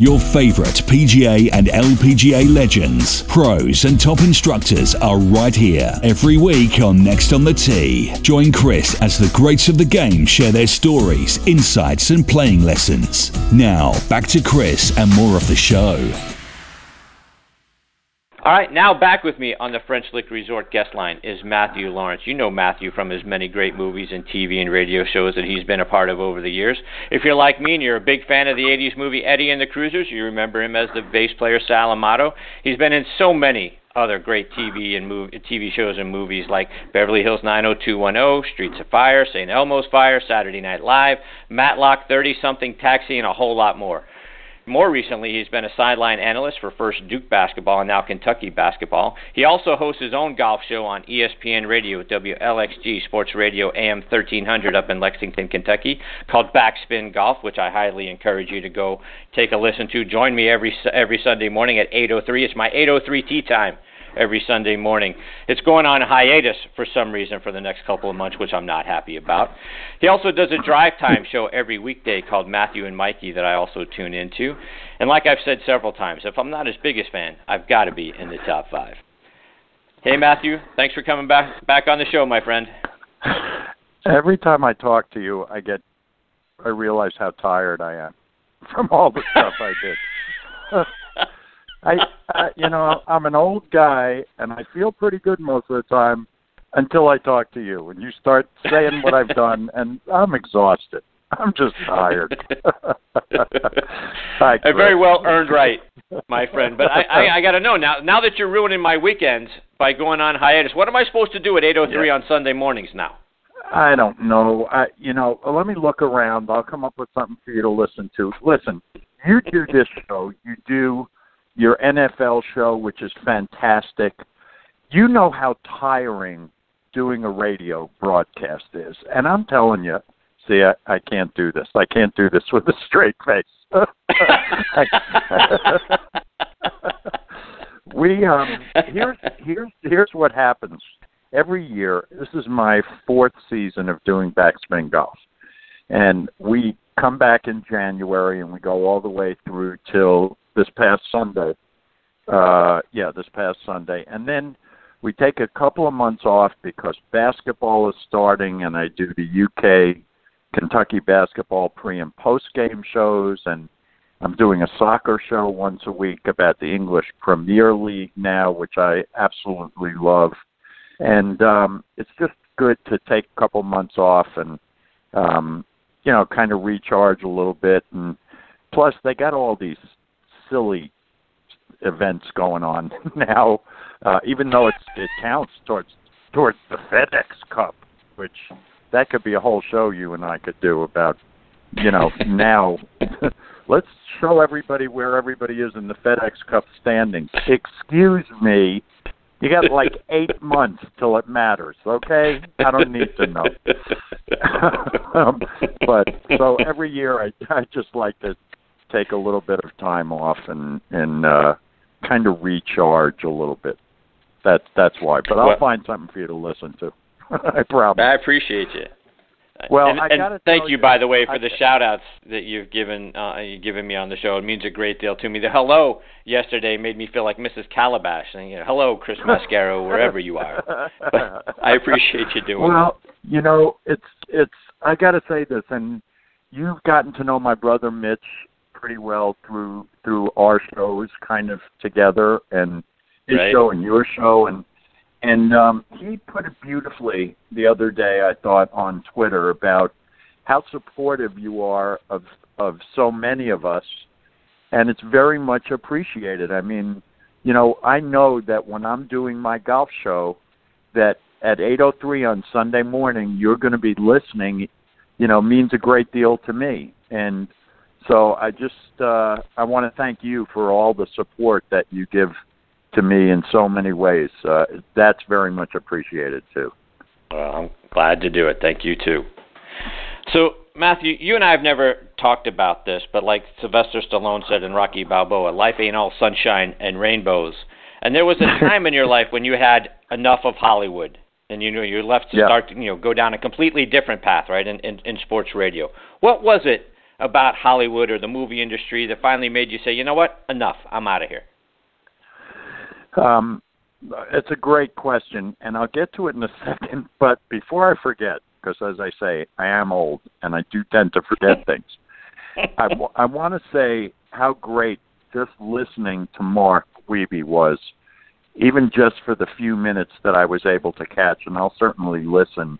Your favorite PGA and LPGA legends, pros, and top instructors are right here every week on Next on the Tee. Join Chris as the greats of the game share their stories, insights, and playing lessons. Now, back to Chris and more of the show. All right, now back with me on the French Lick Resort guest line is Matthew Laurance. You know Matthew from his many great movies and TV and radio shows that he's been a part of over the years. If you're like me and you're a big fan of the 80s movie Eddie and the Cruisers, you remember him as the bass player Sal Amato. He's been in so many other great TV and movie, TV shows and movies like Beverly Hills 90210, Streets of Fire, St. Elmo's Fire, Saturday Night Live, Matlock 30 something, Taxi, and a whole lot more. More recently, he's been a sideline analyst for first Duke basketball and now Kentucky basketball. He also hosts his own golf show on ESPN Radio, WLXG Sports Radio AM 1300 up in Lexington, Kentucky, called Backspin Golf, which I highly encourage you to go take a listen to. Join me every every Sunday morning at 8:03. It's my 8:03 tea time every Sunday morning. It's going on hiatus for some reason for the next couple of months, which I'm not happy about. He also does a drive time show every weekday called Matthew and Mikey that I also tune into. And like I've said several times, if I'm not his biggest fan, I've got to be in the top five. Hey Matthew, thanks for coming back back on the show, my friend. Every time I talk to you, I get I realize how tired I am from all the stuff I did. I, I you know I'm an old guy and I feel pretty good most of the time until I talk to you and you start saying what I've done and I'm exhausted. I'm just tired. Hi, a very well earned right, my friend. But I, I, I got to know now. Now that you're ruining my weekends by going on hiatus, what am I supposed to do at 8:03 yeah. on Sunday mornings now? I don't know. I, you know, let me look around. I'll come up with something for you to listen to. Listen, you do this show. You do your NFL show, which is fantastic. You know how tiring doing a radio broadcast is. And I'm telling you, see, I, I can't do this. I can't do this with a straight face. we um here's here's here's what happens every year. This is my fourth season of doing backspin golf, and we come back in January and we go all the way through till this past Sunday. Uh, yeah, this past Sunday, and then we take a couple of months off because basketball is starting, and I do the UK Kentucky basketball pre and post game shows, and I'm doing a soccer show once a week about the English Premier League now, which I absolutely love, and um, it's just good to take a couple months off and um, you know kind of recharge a little bit, and plus they got all these silly events going on now, uh, even though it's, it counts towards towards the FedEx Cup, which that could be a whole show you and I could do about, you know, now. let's show everybody where everybody is in the FedEx Cup standings. Excuse me. You got like eight months till it matters, okay? I don't need to know. um, but so every year I I just like to take a little bit of time off and and uh kind of recharge a little bit. That's that's why. But I'll well, find something for you to listen to. I promise. I appreciate you. Well, and, I and thank you, you, by the way, for I, the shout outs that you've given uh, you've given me on the show. It means a great deal to me. The hello yesterday made me feel like Mrs. Calabash, saying, you know, "Hello, Chris Mascaro, wherever you are." But I appreciate you doing. Well, you know, it's it's. I got to say this, and you've gotten to know my brother Mitch pretty well through through our shows kind of together and his right. show and your show and and um he put it beautifully the other day I thought on Twitter about how supportive you are of of so many of us and it's very much appreciated. I mean, you know, I know that when I'm doing my golf show that at 8:03 on Sunday morning you're going to be listening, you know, means a great deal to me. And so I just uh, I want to thank you for all the support that you give to me in so many ways. Uh, that's very much appreciated too. Well, I'm glad to do it. Thank you too. So Matthew, you and I have never talked about this, but like Sylvester Stallone said in Rocky Balboa, life ain't all sunshine and rainbows. And there was a time in your life when you had enough of Hollywood, and you know you left to yeah. start to you know go down a completely different path, right? In, in in sports radio. What was it about Hollywood or the movie industry that finally made you say, you know what, enough, I'm out of here? Um, it's a great question, and I'll get to it in a second. But before I forget, because as I say, I am old and I do tend to forget things. I, I want to say how great just listening to Mark Wiebe was, even just for the few minutes that I was able to catch, and I'll certainly listen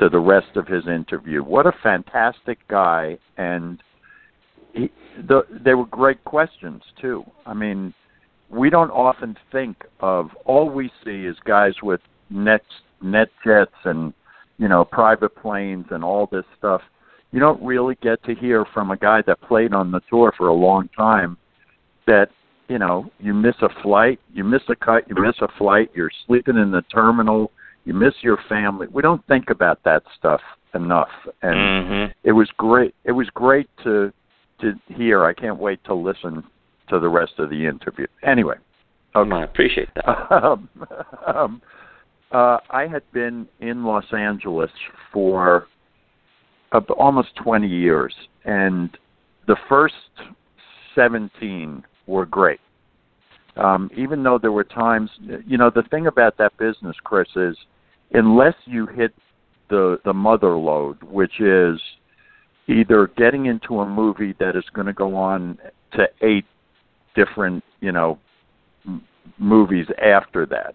to the rest of his interview. What a fantastic guy, and he, the, they were great questions too. I mean, we don't often think of all we see is guys with net net jets and you know private planes and all this stuff. You don't really get to hear from a guy that played on the tour for a long time that you know you miss a flight, you miss a cut, you miss a flight, you're sleeping in the terminal, you miss your family. We don't think about that stuff enough, and mm-hmm. it was great. It was great to to hear. I can't wait to listen to the rest of the interview. Anyway, okay. I appreciate that. Um, um, uh, I had been in Los Angeles for uh, almost 20 years, and the first 17 were great. Um, even though there were times, you know, the thing about that business, Chris, is unless you hit the the mother load, which is either getting into a movie that is going to go on to eight different, you know, m- movies after that.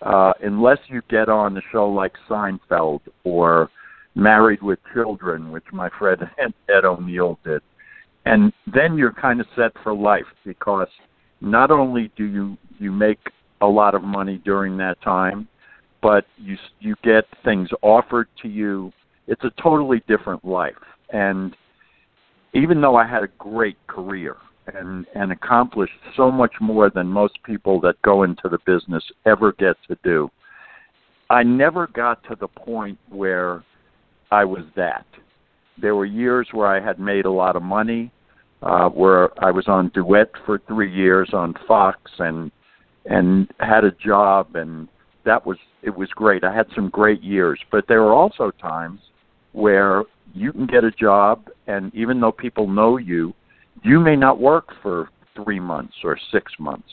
Uh, unless you get on a show like Seinfeld or Married with Children, which my friend Ed O'Neill did, and then you're kind of set for life because not only do you you make a lot of money during that time, but you you get things offered to you. It's a totally different life, and even though I had a great career, and and accomplished so much more than most people that go into the business ever get to do. I never got to the point where I was that. There were years where I had made a lot of money, uh, where I was on duet for three years on Fox and and had a job and that was it was great. I had some great years, but there were also times where you can get a job and even though people know you, you may not work for three months or six months.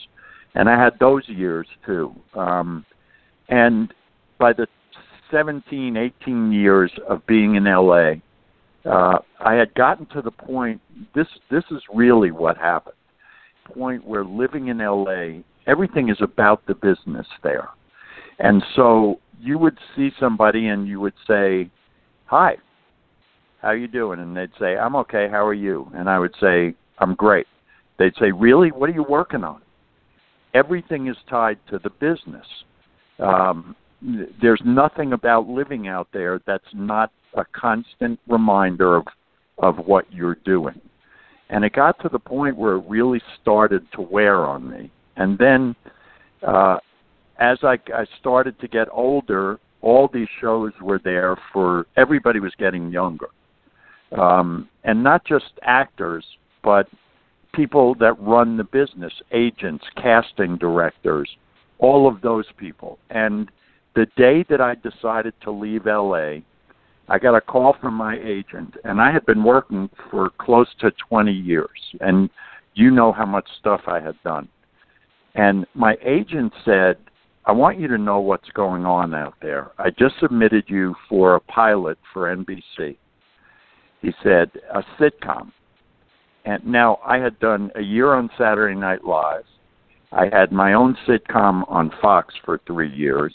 And I had those years too. Um, and by the 17, 18 years of being in LA, uh, I had gotten to the point. This this is really what happened. Point where living in LA, everything is about the business there, and so you would see somebody and you would say, "Hi, how you doing?" And they'd say, "I'm okay. How are you?" And I would say, "I'm great." They'd say, "Really? What are you working on?" Everything is tied to the business. Um, there's nothing about living out there that's not a constant reminder of of what you're doing. And it got to the point where it really started to wear on me. And then uh, as I, I started to get older, all these shows were there for everybody was getting younger um, and not just actors, but people that run the business, agents, casting directors, all of those people. And the day that I decided to leave LA, I got a call from my agent, and I had been working for close to 20 years, and you know how much stuff I had done. And my agent said, I want you to know what's going on out there. I just submitted you for a pilot for NBC he said, a sitcom. And now I had done a year on Saturday Night Live. I had my own sitcom on Fox for three years.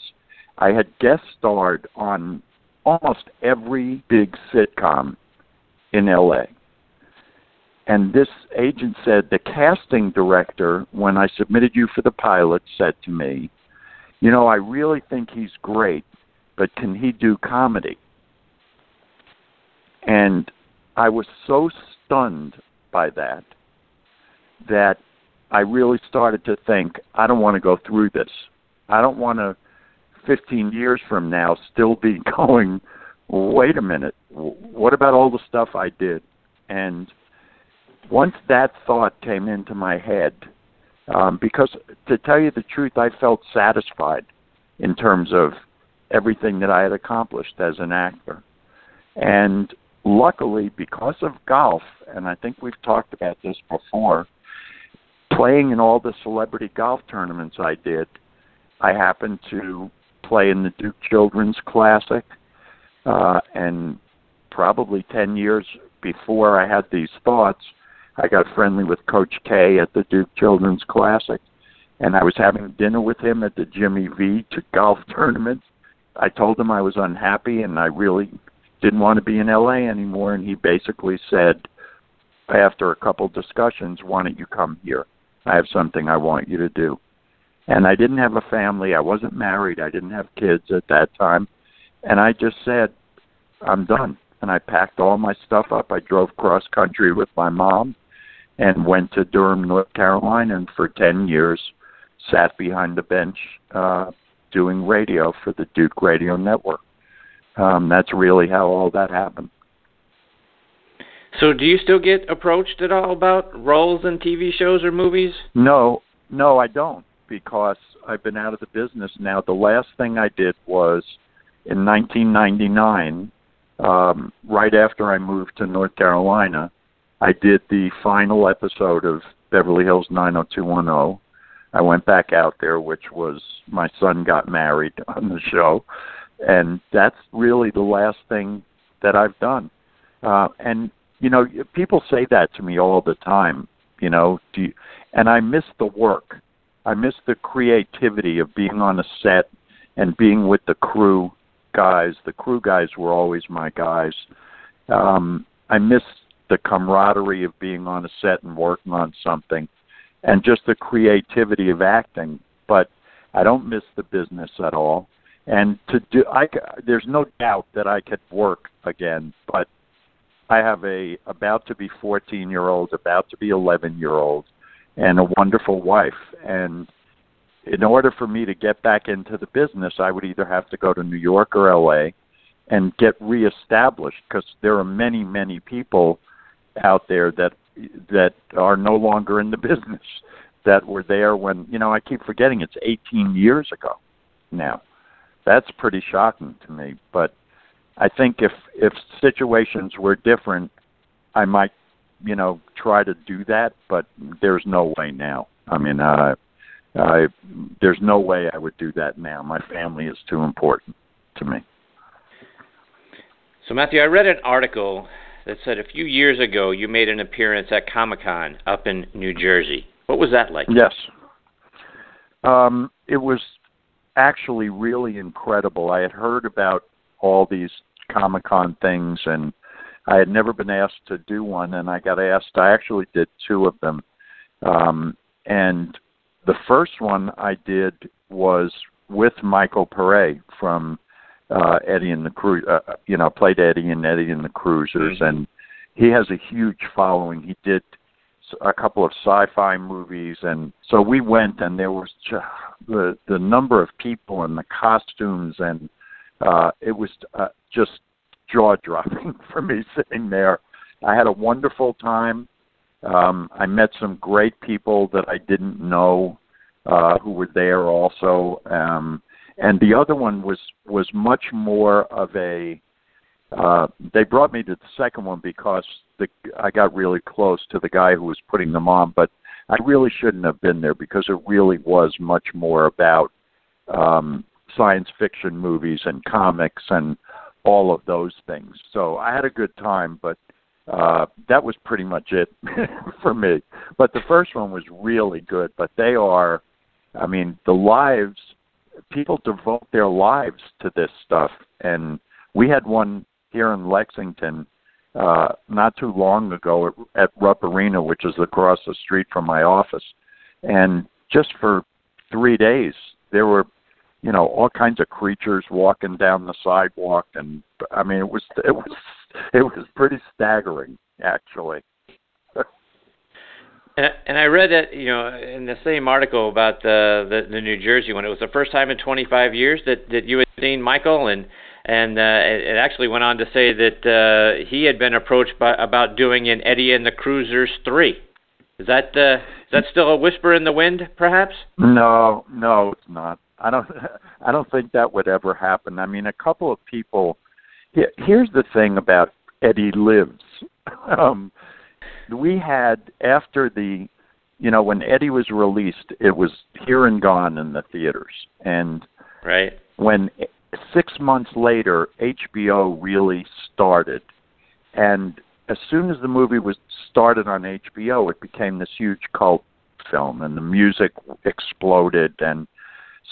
I had guest starred on almost every big sitcom in LA. And this agent said the casting director, when I submitted you for the pilot, said to me, You know, I really think he's great, but can he do comedy? And I was so stunned by that that I really started to think, I don't want to go through this. I don't want to, 15 years from now, still be going, wait a minute, what about all the stuff I did? And once that thought came into my head, um, because to tell you the truth, I felt satisfied in terms of everything that I had accomplished as an actor. And luckily, because of golf, and I think we've talked about this before, playing in all the celebrity golf tournaments I did, I happened to play in the Duke Children's Classic, uh, and probably 10 years before I had these thoughts, I got friendly with Coach K at the Duke Children's Classic, and I was having dinner with him at the Jimmy V to golf tournament. I told him I was unhappy and I really didn't want to be in LA anymore, and he basically said, after a couple discussions, why don't you come here? I have something I want you to do. And I didn't have a family. I wasn't married. I didn't have kids at that time. And I just said, I'm done. And I packed all my stuff up. I drove cross country with my mom and went to Durham, North Carolina, and for 10 years sat behind the bench uh, doing radio for the Duke Radio Network. Um, that's really how all that happened. So, do you still get approached at all about roles in TV shows or movies? No, no, I don't because I've been out of the business now. The last thing I did was in 1999, um, right after I moved to North Carolina. I did the final episode of Beverly Hills 90210. I went back out there, which was my son got married on the show, and that's really the last thing that I've done. Uh, and you know, people say that to me all the time. You know, do you, and I miss the work. I miss the creativity of being on a set and being with the crew guys. The crew guys were always my guys. Um, I miss the camaraderie of being on a set and working on something, and just the creativity of acting. But I don't miss the business at all. And to do, I there's no doubt that I could work again, but I have a about to be 14 year old, about to be 11 year old, and a wonderful wife. And in order for me to get back into the business, I would either have to go to New York or LA and get reestablished because there are many, many people out there that that are no longer in the business that were there when you know I keep forgetting it's 18 years ago now. That's pretty shocking to me, but I think if if situations were different, I might you know try to do that, but there's no way now. I mean, uh I there's no way I would do that now. My family is too important to me. So Matthew, I read an article that said a few years ago you made an appearance at Comic Con up in New Jersey. What was that like? Yes. Um, it was actually really incredible. I had heard about all these Comic Con things and I had never been asked to do one and I got asked I actually did two of them. Um and the first one I did was with Michael Paré from uh, Eddie and the Cru uh, you know, played Eddie and Eddie and the Cruisers, mm-hmm. and he has a huge following. He did a couple of sci-fi movies, and so we went, and there was just the the number of people and the costumes, and uh, it was uh, just jaw dropping for me sitting there. I had a wonderful time. Um, I met some great people that I didn't know uh, who were there also, um, and the other one was was much more of a. Uh, they brought me to the second one because the I got really close to the guy who was putting them on, but I really shouldn't have been there because it really was much more about um, science fiction movies and comics and all of those things. So I had a good time, but uh, that was pretty much it for me. But the first one was really good. But they are, I mean, the lives people devote their lives to this stuff, and we had one here in Lexington uh, not too long ago at, at Rupp Arena, which is across the street from my office, and just for three days there were you know all kinds of creatures walking down the sidewalk and i mean it was it was it was pretty staggering, actually. and, and I read that you know in the same article about the, the the New Jersey one. It was the first time in 25 years that that you had seen Michael, and and uh, it, it actually went on to say that uh, he had been approached by about doing an Eddie and the Cruisers three. Is that uh, is that still a whisper in the wind, perhaps? No, no, it's not. I don't. I don't think that would ever happen. I mean, a couple of people here's the thing about Eddie Lives. um, we had after the, you know, when Eddie was released, it was here and gone in the theaters, and right when six months later HBO really started, and as soon as the movie was started on HBO, it became this huge cult film, and the music exploded, and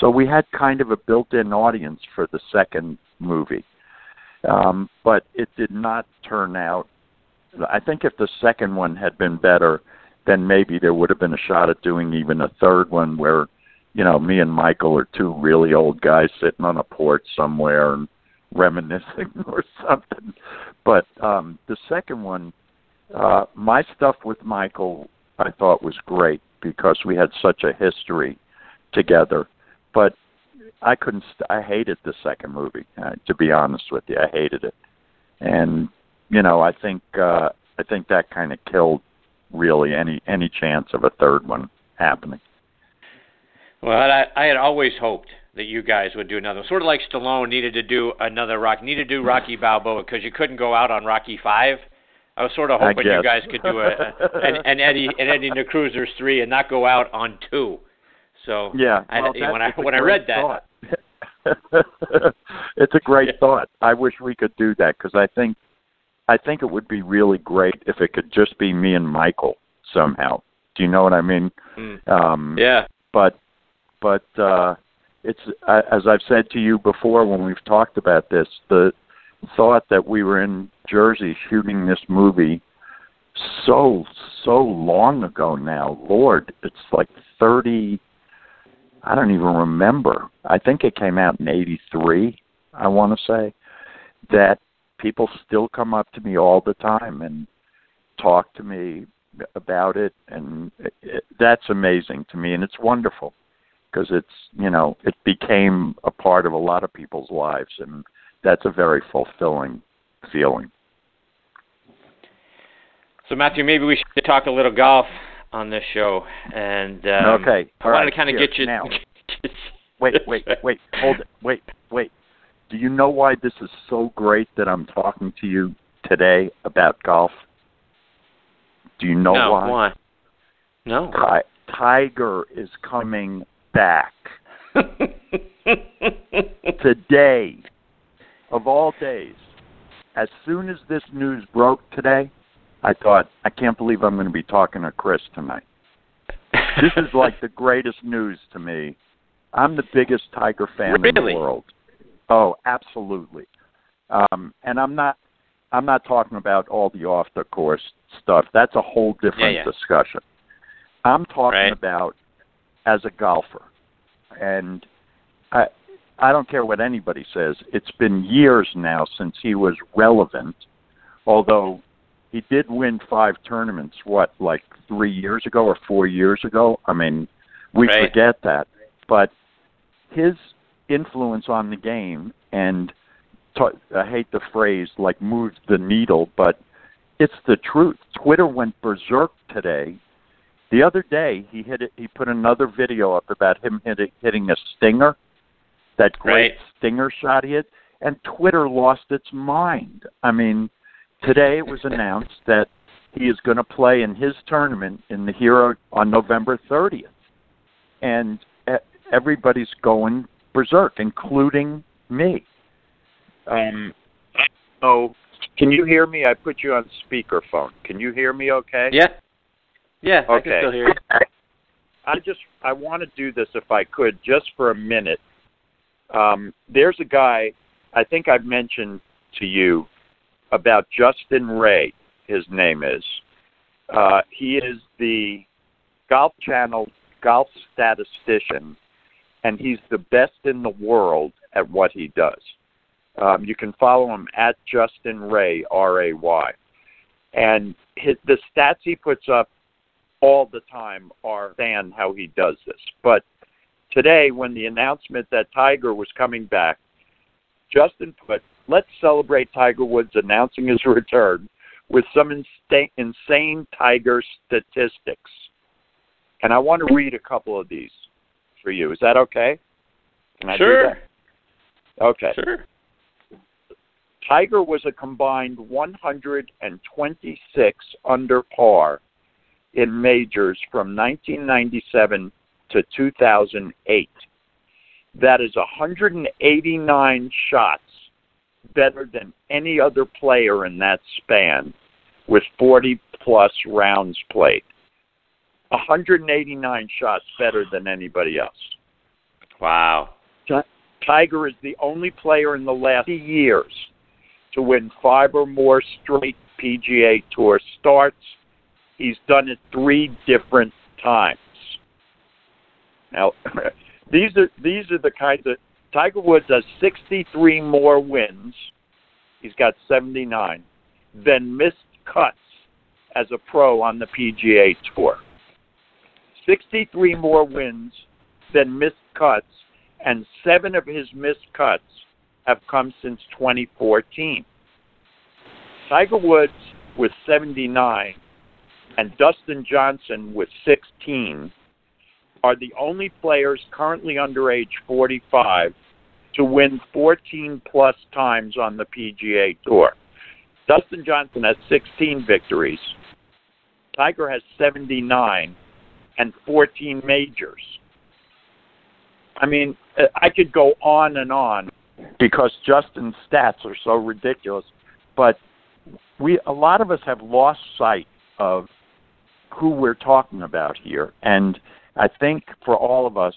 so we had kind of a built-in audience for the second movie. Um, but it did not turn out. I think if the second one had been better, then maybe there would have been a shot at doing even a third one where, you know, me and Michael are two really old guys sitting on a porch somewhere and reminiscing or something. But um the second one, uh my stuff with Michael I thought was great because we had such a history together. But I couldn't. St- I hated the second movie. Uh, to be honest with you, I hated it, and you know, I think uh, I think that kind of killed really any any chance of a third one happening. Well, I, I had always hoped that you guys would do another. Sort of like Stallone needed to do another Rock, needed to do Rocky Balboa because you couldn't go out on Rocky Five. I was sort of hoping you guys could do a, a an, an Eddie an Eddie the Cruisers three and not go out on two. So yeah, I, well, when I when I read that, it's a great thought. I wish we could do that because I think I think it would be really great if it could just be me and Michael somehow. Do you know what I mean? Mm. Um, yeah. But but uh, it's uh, as I've said to you before when we've talked about this, the thought that we were in Jersey shooting this movie so so long ago now. Lord, it's like thirty I don't even remember. I think it came out in 83, I want to say, that people still come up to me all the time and talk to me about it and it, it, that's amazing to me and it's wonderful because it's, you know, it became a part of a lot of people's lives and that's a very fulfilling feeling. So Matthew, maybe we should talk a little golf on this show, and um, okay, I wanted right, to kind of get you. Now. wait, wait, wait, hold it, wait, wait. Do you know why this is so great that I'm talking to you today about golf? Do you know no, why? Why? No. Ti- Tiger is coming back today, of all days. As soon as this news broke today, I thought, I can't believe I'm going to be talking to Chris tonight. this is like the greatest news to me. I'm the biggest Tiger fan really? in the world. Oh, absolutely. Um, and I'm not I'm not talking about all the off the course stuff. That's a whole different yeah, yeah. discussion. I'm talking right. about as a golfer. And I I don't care what anybody says. It's been years now since he was relevant, although he did win five tournaments what like 3 years ago or 4 years ago. I mean, we right. forget that. But his influence on the game and t- I hate the phrase like moves the needle, but it's the truth. Twitter went berserk today. The other day, he hit it, he put another video up about him hit it, hitting a stinger, that great right. stinger shot he hit, and Twitter lost its mind. I mean, today it was announced that he is going to play in his tournament in the Hero on November 30th, and everybody's going berserk, including me. Um, so, can you hear me? I put you on speakerphone. Can you hear me? Okay. Yeah. Yeah. Okay. I can still hear you. I just I want to do this if I could just for a minute. Um, there's a guy I think I've mentioned to you about Justin Ray. His name is. Uh, he is the Golf Channel golf statistician, and he's the best in the world at what he does. Um, you can follow him at Justin Ray R A Y, and his, the stats he puts up all the time are fan how he does this. But today, when the announcement that Tiger was coming back, Justin put, "Let's celebrate Tiger Woods announcing his return with some insta- insane Tiger statistics." And I want to read a couple of these for you. Is that okay? Can I sure. do that? Okay. Sure. Tiger was a combined 126 under par in majors from 1997 to 2008. That is 189 shots better than any other player in that span with 40 plus rounds played. 189 shots better than anybody else. Wow. Tiger is the only player in the last years to win five or more straight PGA Tour starts. He's done it three different times. Now, these are these are the kinds of Tiger Woods has 63 more wins. He's got 79. Then missed cuts as a pro on the PGA Tour. 63 more wins than missed cuts, and seven of his missed cuts have come since 2014. Tiger Woods with 79 and Dustin Johnson with 16 are the only players currently under age 45 to win 14 plus times on the PGA Tour. Dustin Johnson has 16 victories. Tiger has 79 and 14 majors. I mean, I could go on and on because Justin's stats are so ridiculous, but we a lot of us have lost sight of who we're talking about here. And I think for all of us,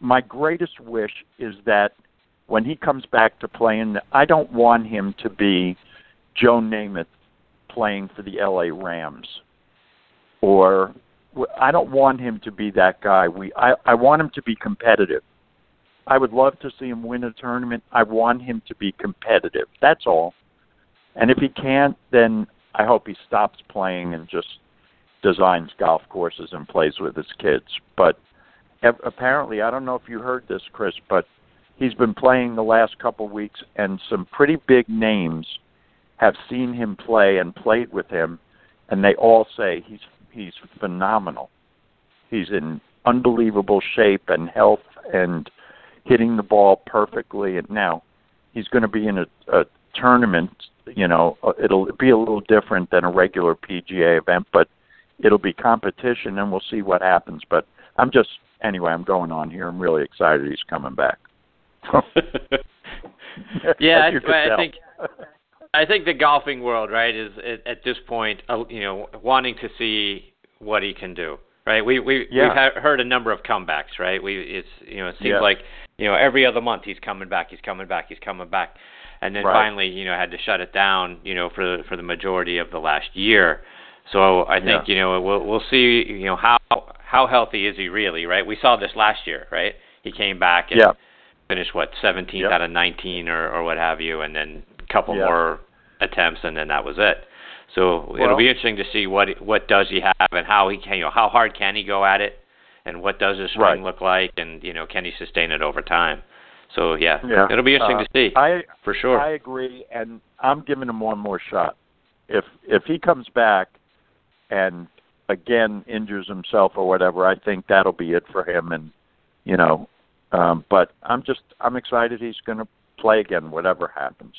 my greatest wish is that when he comes back to playing, I don't want him to be Joe Namath playing for the LA Rams or I don't want him to be that guy. We I, I want him to be competitive. I would love to see him win a tournament. I want him to be competitive. That's all. And if he can't, then I hope he stops playing and just designs golf courses and plays with his kids. But apparently, I don't know if you heard this, Chris, but he's been playing the last couple weeks, and some pretty big names have seen him play and played with him, and they all say he's he's phenomenal. He's in unbelievable shape and health and hitting the ball perfectly. And now he's going to be in a, a tournament. You know, it'll be a little different than a regular PGA event, but it'll be competition, and we'll see what happens. But I'm just anyway. I'm going on here. I'm really excited he's coming back. yeah, I, I think I think the golfing world, right, is at at this point, uh, you know, wanting to see what he can do. Right, we we yeah. we've ha- heard a number of comebacks. Right, we it's you know it seems yeah. like you know every other month he's coming back, he's coming back, he's coming back, and then right. finally you know had to shut it down. You know for for the majority of the last year. So I think yeah. you know we'll we'll see you know how how healthy is he really? Right, we saw this last year. Right, he came back and yeah. finished what 17th yep. out of 19 or or what have you, and then a couple yeah. more attempts, and then that was it. So well, it'll be interesting to see what what does he have and how he can you know how hard can he go at it, and what does his swing right. look like, and you know can he sustain it over time. So yeah, yeah. it'll be interesting uh, to see. I for sure. I agree, and I'm giving him one more shot. If if he comes back and again injures himself or whatever, I think that'll be it for him. And you know, um, but I'm just I'm excited he's going to play again, whatever happens.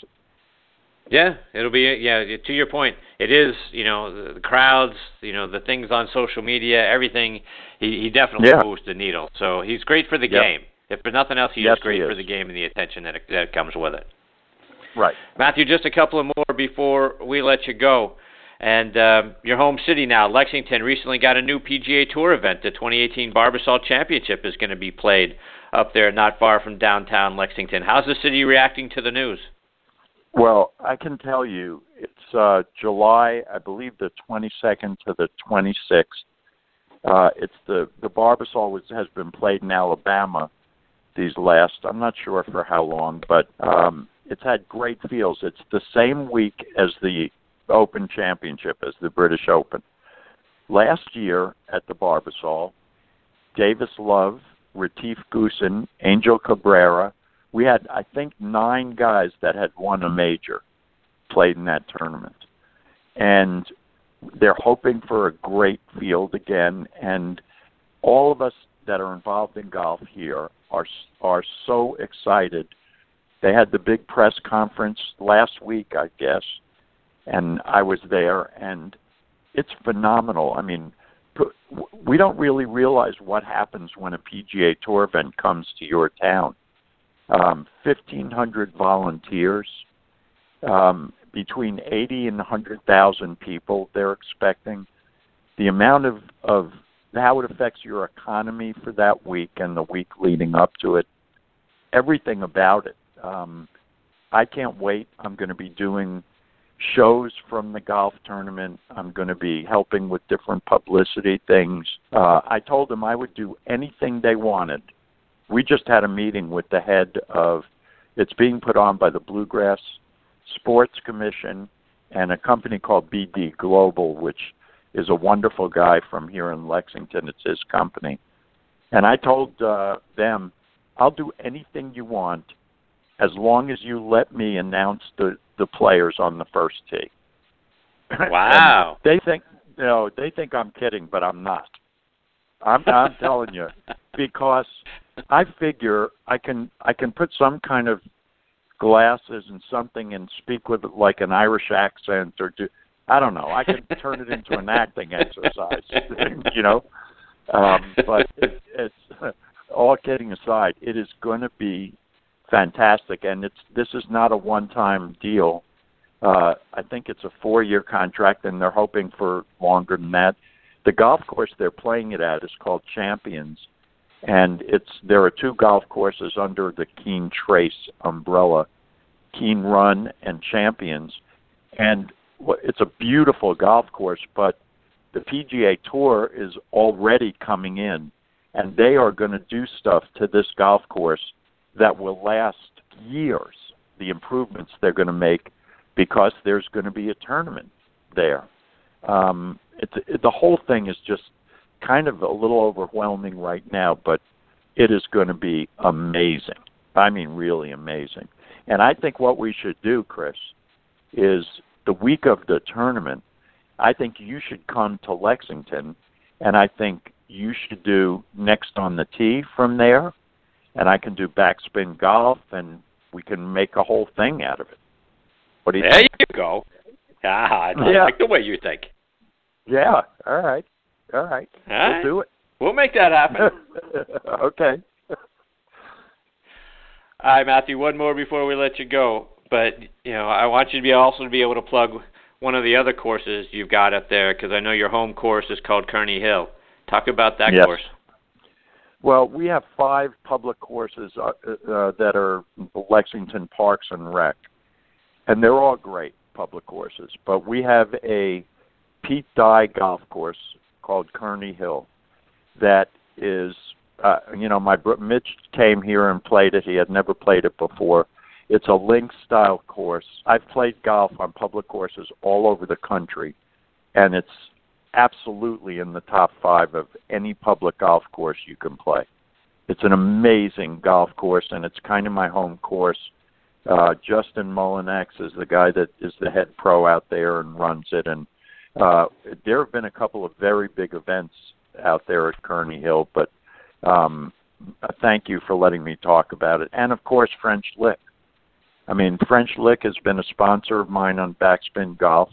Yeah, it'll be yeah. To your point, it is you know the crowds, you know the things on social media, everything. He he definitely yeah. moves the needle. So he's great for the yep. game. If for nothing else, he yes, is great he for the game and the attention that that comes with it. Right. Matthew, just a couple of more before we let you go. And um, your home city now, Lexington, recently got a new PGA Tour event. The 2018 Barbasol Championship is going to be played up there, not far from downtown Lexington. How's the city reacting to the news? Well, I can tell you, it's uh, July, I believe, the 22nd to the 26th. Uh, it's the the Barbasol was, has been played in Alabama these last. I'm not sure for how long, but um, it's had great fields. It's the same week as the Open Championship, as the British Open. Last year at the Barbasol, Davis Love, Retief Goosen, Angel Cabrera, we had I think nine guys that had won a major played in that tournament, and they're hoping for a great field again. And all of us that are involved in golf here are are so excited They had the big press conference last week, I guess, and I was there, and it's phenomenal. I mean, we don't really realize what happens when a PGA Tour event comes to your town. Um, 1,500 volunteers, um, between 80 and 100,000 people they're expecting. The amount of, of how it affects your economy for that week and the week leading up to it, everything about it. Um, I can't wait. I'm going to be doing shows from the golf tournament. I'm going to be helping with different publicity things. Uh, I told them I would do anything they wanted. We just had a meeting with the head of it's being put on by the Bluegrass Sports Commission and a company called BD Global, which is a wonderful guy from here in Lexington. It's his company. And I told uh, them, I'll do anything you want as long as you let me announce the the players on the first tee. Wow. they think you know, they think I'm kidding, but I'm not. I'm I'm telling you because I figure I can I can put some kind of glasses and something and speak with like an Irish accent or do I don't know. I can turn it into an acting exercise, you know. Um, but it, it's all kidding aside, it is going to be fantastic, and it's this is not a one-time deal. Uh, I think it's a four-year contract, and they're hoping for longer than that. The golf course they're playing it at is called Champions, and it's there are two golf courses under the Keene Trace umbrella, Keene Run and Champions, and it's a beautiful golf course. But the PGA Tour is already coming in, and they are going to do stuff to this golf course that will last years. The improvements they're going to make because there's going to be a tournament there. Um, it's it, the whole thing is just kind of a little overwhelming right now, but it is going to be amazing. I mean, really amazing. And I think what we should do, Chris, is the week of the tournament. I think you should come to Lexington, and I think you should do next on the tee from there and I can do backspin golf, and we can make a whole thing out of it. What do you there think? you go. Ah, I yeah. like the way you think. Yeah. All right. All right. All we'll do it. We'll make that happen. okay. All right, Matthew. One more before we let you go. But you know, I want you to be also to be able to plug one of the other courses you've got up there because I know your home course is called Kearney Hill. Talk about that yes. course. Well, we have five public courses uh, uh, that are Lexington Parks and Rec, and they're all great public courses. But we have a Pete Dye golf course called Kearney Hill that is, uh, you know, my bro- Mitch came here and played it. He had never played it before. It's a link style course. I've played golf on public courses all over the country, and it's absolutely in the top five of any public golf course you can play. It's an amazing golf course, and it's kind of my home course. Uh, Justin Mullinex is the guy that is the head pro out there and runs it, and uh, there have been a couple of very big events out there at Kearney Hill. But um, thank you for letting me talk about it, and of course French Lick. I mean, French Lick has been a sponsor of mine on Backspin Golf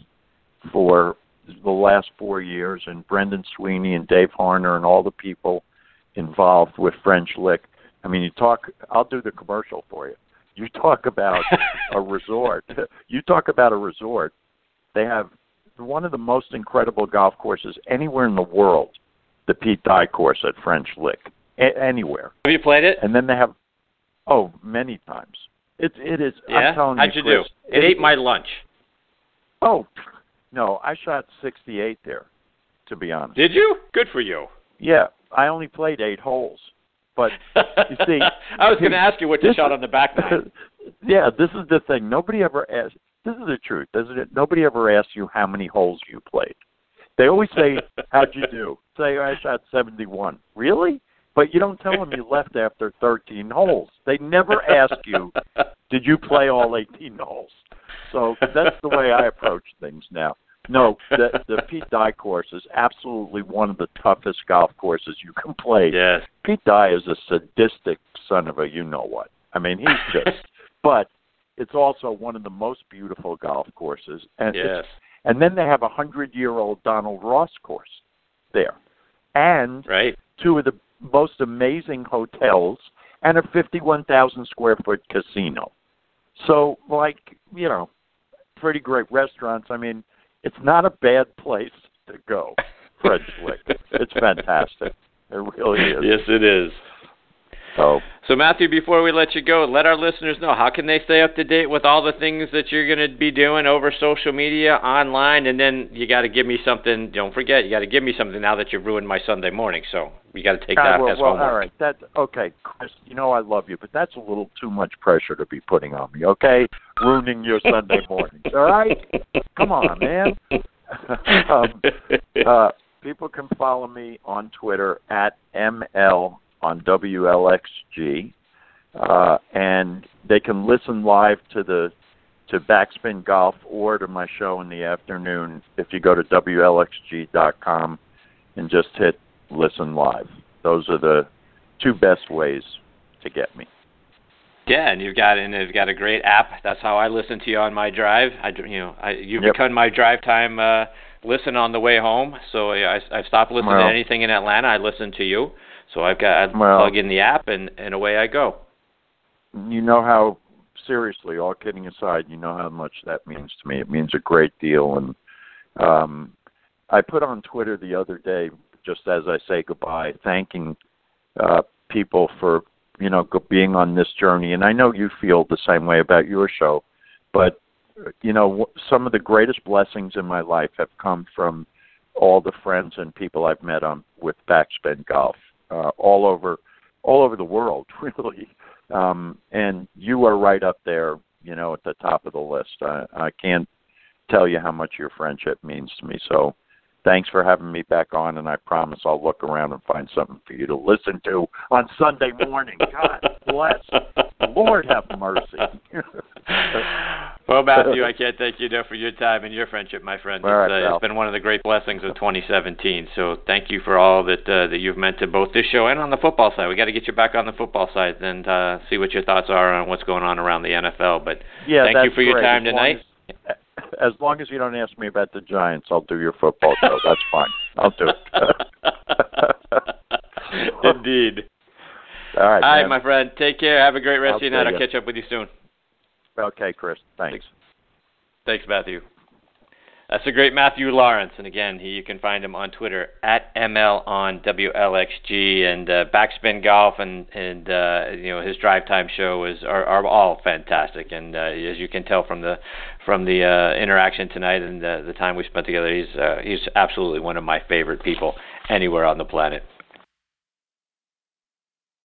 for the last four years, and Brendan Sweeney and Dave Harner and all the people involved with French Lick. I mean, you talk. I'll do the commercial for you. You talk about a resort. You talk about a resort. They have one of the most incredible golf courses anywhere in the world. The Pete Dye course at French Lick, a- anywhere. Have you played it? And then they have, oh, many times. It it is. Yeah. I'm telling How'd you, you Chris, do? It ate my lunch. Oh, no, I shot 68 there. To be honest. Did you? Good for you. Yeah, I only played eight holes, but you see, I was going to ask you what you shot on the back nine. yeah, this is the thing. Nobody ever asks. This is the truth, isn't it? Nobody ever asks you how many holes you played. They always say, "How'd you do?" Say, "I shot 71." Really? But you don't tell them you left after 13 holes. They never ask you, "Did you play all 18 holes?" So that's the way I approach things now. No, the the Pete Dye course is absolutely one of the toughest golf courses you can play. Yes. Pete Dye is a sadistic son of a you know what. I mean, he's just but it's also one of the most beautiful golf courses. And yes. and then they have a hundred year old Donald Ross course there, and right. two of the most amazing hotels and a 51,000 square foot casino. So, like, you know, pretty great restaurants. I mean, it's not a bad place to go, French. It's fantastic. It really is. Yes, it is. So, so Matthew, before we let you go, let our listeners know how can they stay up to date with all the things that you're going to be doing over social media, online, and then you got to give me something. Don't forget, you got to give me something now that you've ruined my Sunday morning. So you got to take that uh, well, as well, homework. All right, that's okay, Chris. You know I love you, but that's a little too much pressure to be putting on me. Okay, ruining your Sunday morning. All right, come on, man. um, uh, people can follow me on Twitter at ml on WLXG, uh, and they can listen live to the to Backspin Golf or to my show in the afternoon if you go to WLXG.com and just hit listen live. Those are the two best ways to get me. Yeah, and you've got and you've got a great app. That's how I listen to you on my drive. I you know I you've Yep. become my drive time uh, listen on the way home. So I I stopped listening Well- to anything in Atlanta. I listen to you. So I've got I Well- plug in the app and and away I go. You know how seriously, all kidding aside, you know how much that means to me. It means a great deal and um I put on Twitter the other day just as I say goodbye, thanking uh people for you know being on this journey and I know you feel the same way about your show, but you know some of the greatest blessings in my life have come from all the friends and people I've met on with Backspin Golf uh, all over all over the world, really. Um, and you are right up there, you know, at the top of the list. I, I can't tell you how much your friendship means to me. So, thanks for having me back on, and I promise I'll look around and find something for you to listen to on Sunday morning. God bless. Lord have mercy. well, Matthew, I can't thank you enough for your time and your friendship, my friend. All right, it's, uh, it's been one of the great blessings of 2017. So thank you for all that uh, that you've meant to both this show and on the football side. We got to get you back on the football side and uh, see what your thoughts are on what's going on around the NFL. But yeah, thank you for your great. time tonight. As, as long as you don't ask me about the Giants, I'll do your football show. That's fine. I'll do it. Indeed. All right, All right, man. my friend. Take care. Have a great rest I'll of your night. see I'll catch up with you soon. Okay, Chris. Thanks. Thanks, Matthew. That's the great Matthew Laurance, and again, he, you can find him on Twitter at ml on WLXG and uh, Backspin Golf, and and uh, you know his Drive Time show is are, are all fantastic, and uh, as you can tell from the from the uh, interaction tonight and the, the time we spent together, he's uh, he's absolutely one of my favorite people anywhere on the planet.